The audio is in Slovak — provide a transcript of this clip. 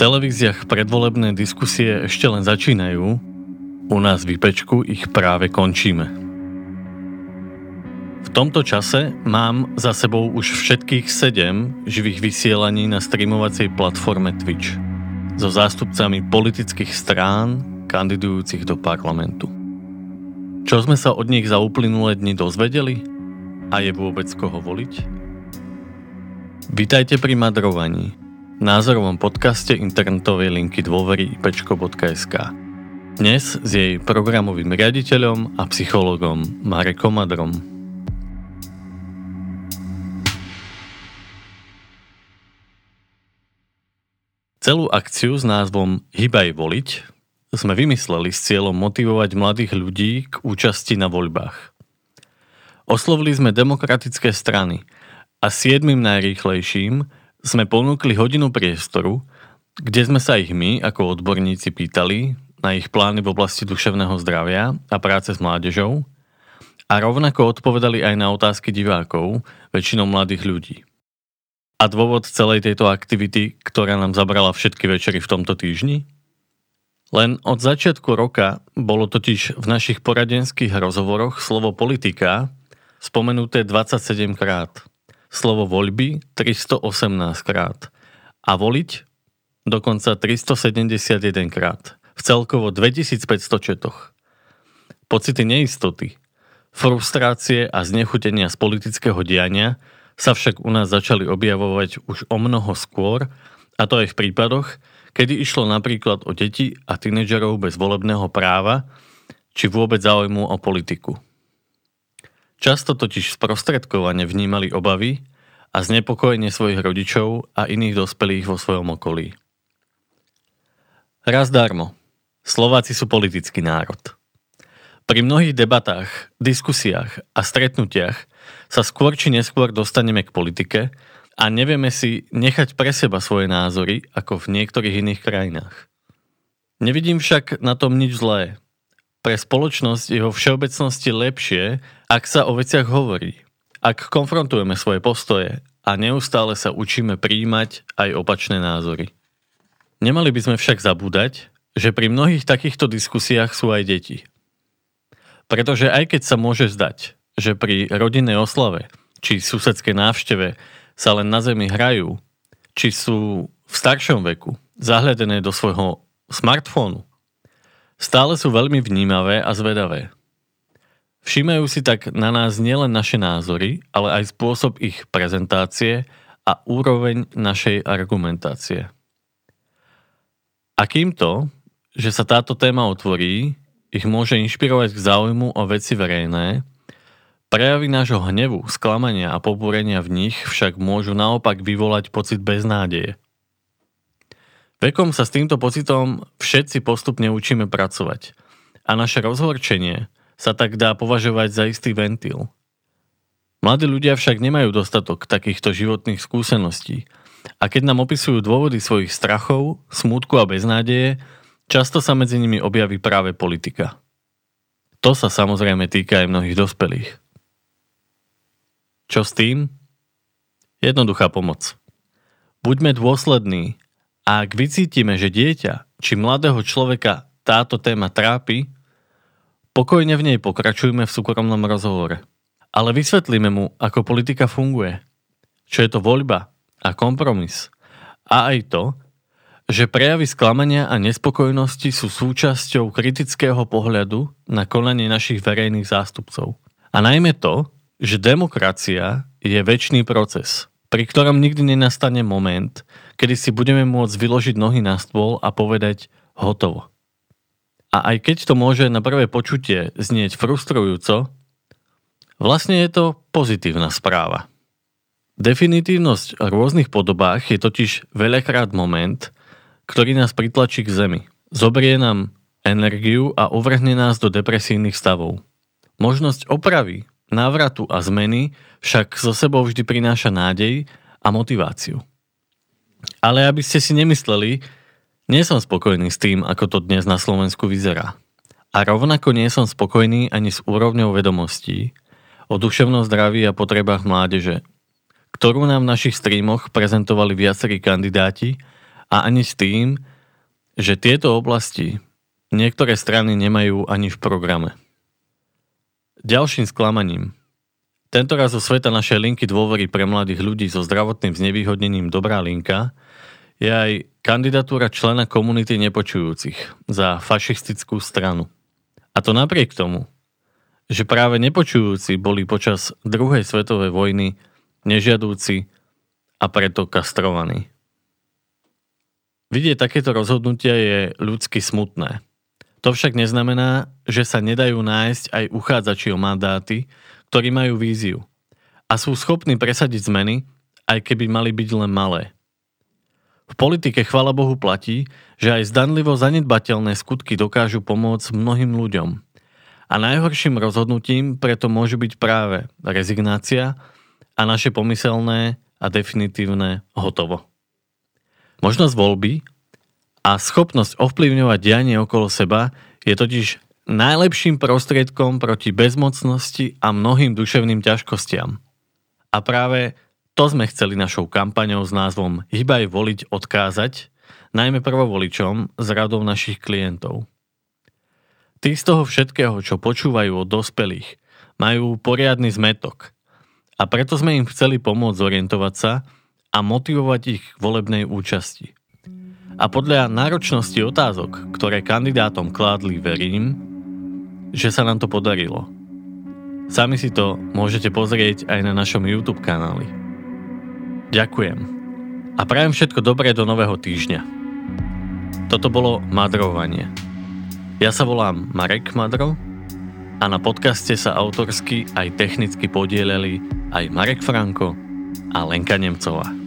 televíziách predvolebné diskusie ešte len začínajú, u nás v Ipečku ich práve končíme. V tomto čase mám za sebou už všetkých 7 živých vysielaní na streamovacej platforme Twitch so zástupcami politických strán kandidujúcich do parlamentu. Čo sme sa od nich za uplynulé dni dozvedeli? A je vôbec koho voliť? Vítajte pri madrovaní – názorovom podcaste internetovej linky dôvery ipečko.sk. Dnes s jej programovým riaditeľom a psychologom Marekom Madrom. Celú akciu s názvom Hybaj voliť sme vymysleli s cieľom motivovať mladých ľudí k účasti na voľbách. Oslovili sme demokratické strany a siedmým najrýchlejším – sme ponúkli hodinu priestoru, kde sme sa ich my ako odborníci pýtali na ich plány v oblasti duševného zdravia a práce s mládežou a rovnako odpovedali aj na otázky divákov, väčšinou mladých ľudí. A dôvod celej tejto aktivity, ktorá nám zabrala všetky večery v tomto týždni? Len od začiatku roka bolo totiž v našich poradenských rozhovoroch slovo politika spomenuté 27 krát slovo voľby 318 krát a voliť dokonca 371 krát v celkovo 2500 četoch. Pocity neistoty, frustrácie a znechutenia z politického diania sa však u nás začali objavovať už o mnoho skôr, a to aj v prípadoch, kedy išlo napríklad o deti a tínedžerov bez volebného práva, či vôbec záujmu o politiku. Často totiž sprostredkovane vnímali obavy a znepokojenie svojich rodičov a iných dospelých vo svojom okolí. Raz darmo. Slováci sú politický národ. Pri mnohých debatách, diskusiách a stretnutiach sa skôr či neskôr dostaneme k politike a nevieme si nechať pre seba svoje názory ako v niektorých iných krajinách. Nevidím však na tom nič zlé. Pre spoločnosť je vo všeobecnosti lepšie, ak sa o veciach hovorí. Ak konfrontujeme svoje postoje a neustále sa učíme príjmať aj opačné názory. Nemali by sme však zabúdať, že pri mnohých takýchto diskusiách sú aj deti. Pretože aj keď sa môže zdať, že pri rodinnej oslave či susedskej návšteve sa len na zemi hrajú, či sú v staršom veku zahľadené do svojho smartfónu, Stále sú veľmi vnímavé a zvedavé. Všímajú si tak na nás nielen naše názory, ale aj spôsob ich prezentácie a úroveň našej argumentácie. A kým to, že sa táto téma otvorí, ich môže inšpirovať k záujmu o veci verejné, prejavy nášho hnevu, sklamania a pobúrenia v nich však môžu naopak vyvolať pocit beznádeje. Vekom sa s týmto pocitom všetci postupne učíme pracovať a naše rozhorčenie sa tak dá považovať za istý ventil. Mladí ľudia však nemajú dostatok takýchto životných skúseností a keď nám opisujú dôvody svojich strachov, smútku a beznádeje, často sa medzi nimi objaví práve politika. To sa samozrejme týka aj mnohých dospelých. Čo s tým? Jednoduchá pomoc. Buďme dôslední a ak vycítime, že dieťa či mladého človeka táto téma trápi, pokojne v nej pokračujme v súkromnom rozhovore. Ale vysvetlíme mu, ako politika funguje, čo je to voľba a kompromis. A aj to, že prejavy sklamania a nespokojnosti sú súčasťou kritického pohľadu na konanie našich verejných zástupcov. A najmä to, že demokracia je väčší proces, pri ktorom nikdy nenastane moment, kedy si budeme môcť vyložiť nohy na stôl a povedať hotovo. A aj keď to môže na prvé počutie znieť frustrujúco, vlastne je to pozitívna správa. Definitívnosť v rôznych podobách je totiž veľakrát moment, ktorý nás pritlačí k zemi. Zoberie nám energiu a uvrhne nás do depresívnych stavov. Možnosť opravy, návratu a zmeny však zo sebou vždy prináša nádej a motiváciu. Ale aby ste si nemysleli, nie som spokojný s tým, ako to dnes na Slovensku vyzerá. A rovnako nie som spokojný ani s úrovňou vedomostí o duševnom zdraví a potrebách mládeže, ktorú nám v našich streamoch prezentovali viacerí kandidáti a ani s tým, že tieto oblasti niektoré strany nemajú ani v programe. Ďalším sklamaním. Tentoraz zo sveta našej linky dôvery pre mladých ľudí so zdravotným znevýhodnením Dobrá linka je aj kandidatúra člena komunity nepočujúcich za fašistickú stranu. A to napriek tomu, že práve nepočujúci boli počas druhej svetovej vojny nežiadúci a preto kastrovaní. Vidieť takéto rozhodnutia je ľudsky smutné. To však neznamená, že sa nedajú nájsť aj uchádzači o mandáty, ktorí majú víziu a sú schopní presadiť zmeny, aj keby mali byť len malé. V politike chvala Bohu platí, že aj zdanlivo zanedbateľné skutky dokážu pomôcť mnohým ľuďom – a najhorším rozhodnutím preto môže byť práve rezignácia a naše pomyselné a definitívne hotovo. Možnosť voľby a schopnosť ovplyvňovať dianie okolo seba je totiž najlepším prostriedkom proti bezmocnosti a mnohým duševným ťažkostiam. A práve to sme chceli našou kampaňou s názvom Hýbaj voliť odkázať, najmä prvovoličom z radov našich klientov. Tí z toho všetkého, čo počúvajú od dospelých, majú poriadny zmetok. A preto sme im chceli pomôcť zorientovať sa a motivovať ich k volebnej účasti. A podľa náročnosti otázok, ktoré kandidátom kládli, verím, že sa nám to podarilo. Sami si to môžete pozrieť aj na našom YouTube kanáli. Ďakujem. A prajem všetko dobré do nového týždňa. Toto bolo madrovanie. Ja sa volám Marek Madro a na podcaste sa autorsky aj technicky podielali aj Marek Franko a Lenka Nemcová.